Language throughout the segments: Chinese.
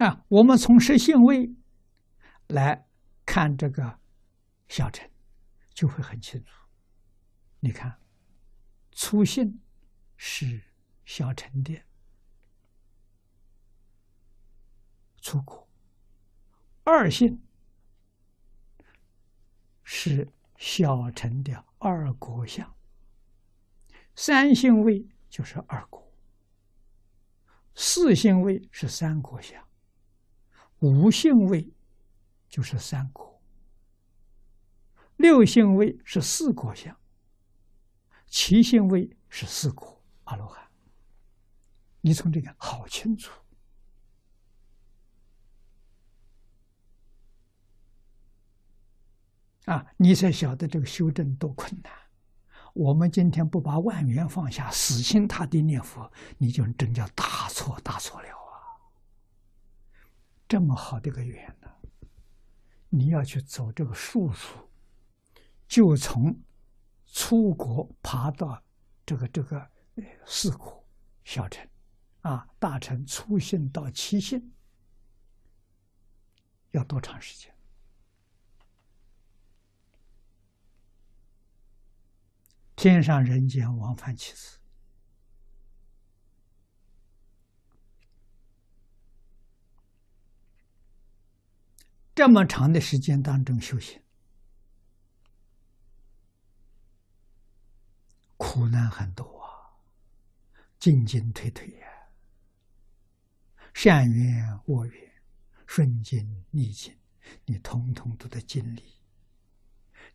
啊，我们从实性位来看这个小乘，就会很清楚。你看，粗性是小乘的粗果，二性是小乘的二果相，三性位就是二果，四性位是三果相。五性位就是三果，六性位是四果相，七性位是四果阿罗汉。你从这个好清楚啊，你才晓得这个修正多困难。我们今天不把万缘放下，死心塌地念佛，你就真叫大错大错。这么好的一个缘呢，你要去走这个术数，就从出国爬到这个这个四国小城，啊，大城出信到七信，要多长时间？天上人间往返其次。这么长的时间当中修行，苦难很多啊，进进退退呀，善缘恶缘，顺境逆境，你通通都得经历。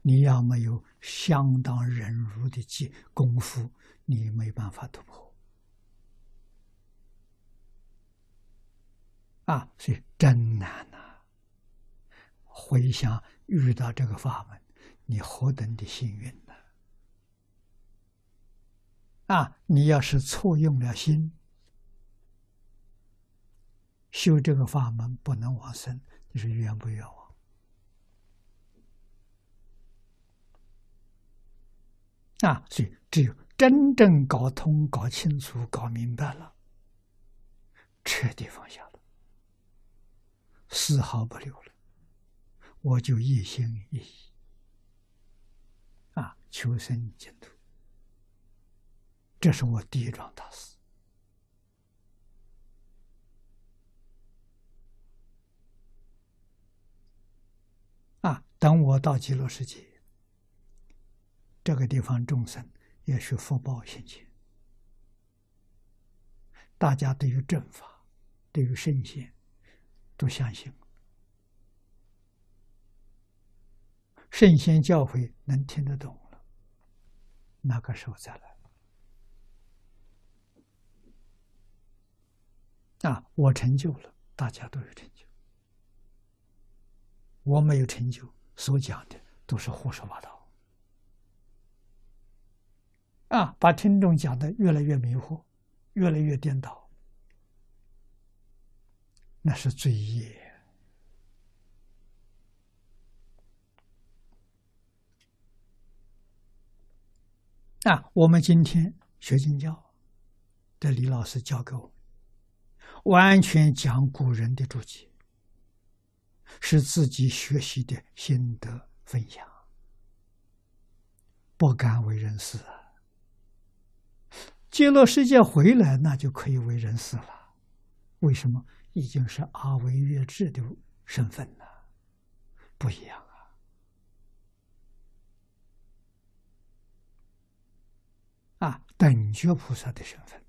你要没有相当忍辱的技功夫，你没办法突破。啊，所以真难呐。回想遇到这个法门，你何等的幸运呢？啊，你要是错用了心，修这个法门不能往生，你是冤不冤枉？啊，所以只有真正搞通、搞清楚、搞明白了，彻底放下了，丝毫不留了。我就一心一意啊，求生净土，这是我第一桩大事啊。等我到极乐世界，这个地方众生也是福报现前，大家对于正法、对于圣贤都相信。圣贤教诲能听得懂了，那个时候再来。啊，我成就了，大家都有成就；我没有成就，所讲的都是胡说八道。啊，把听众讲的越来越迷惑，越来越颠倒，那是罪业。啊，我们今天学经教，的李老师教给我，完全讲古人的注解，是自己学习的心得分享，不敢为人师啊。极乐世界回来，那就可以为人师了。为什么？已经是阿维越智的身份了，不一样。等觉菩萨的身份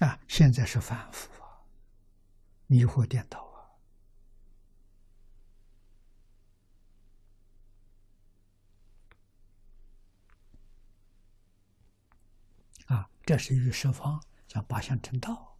啊，现在是反复啊，迷惑颠倒啊，啊，这是与十方讲八相成道。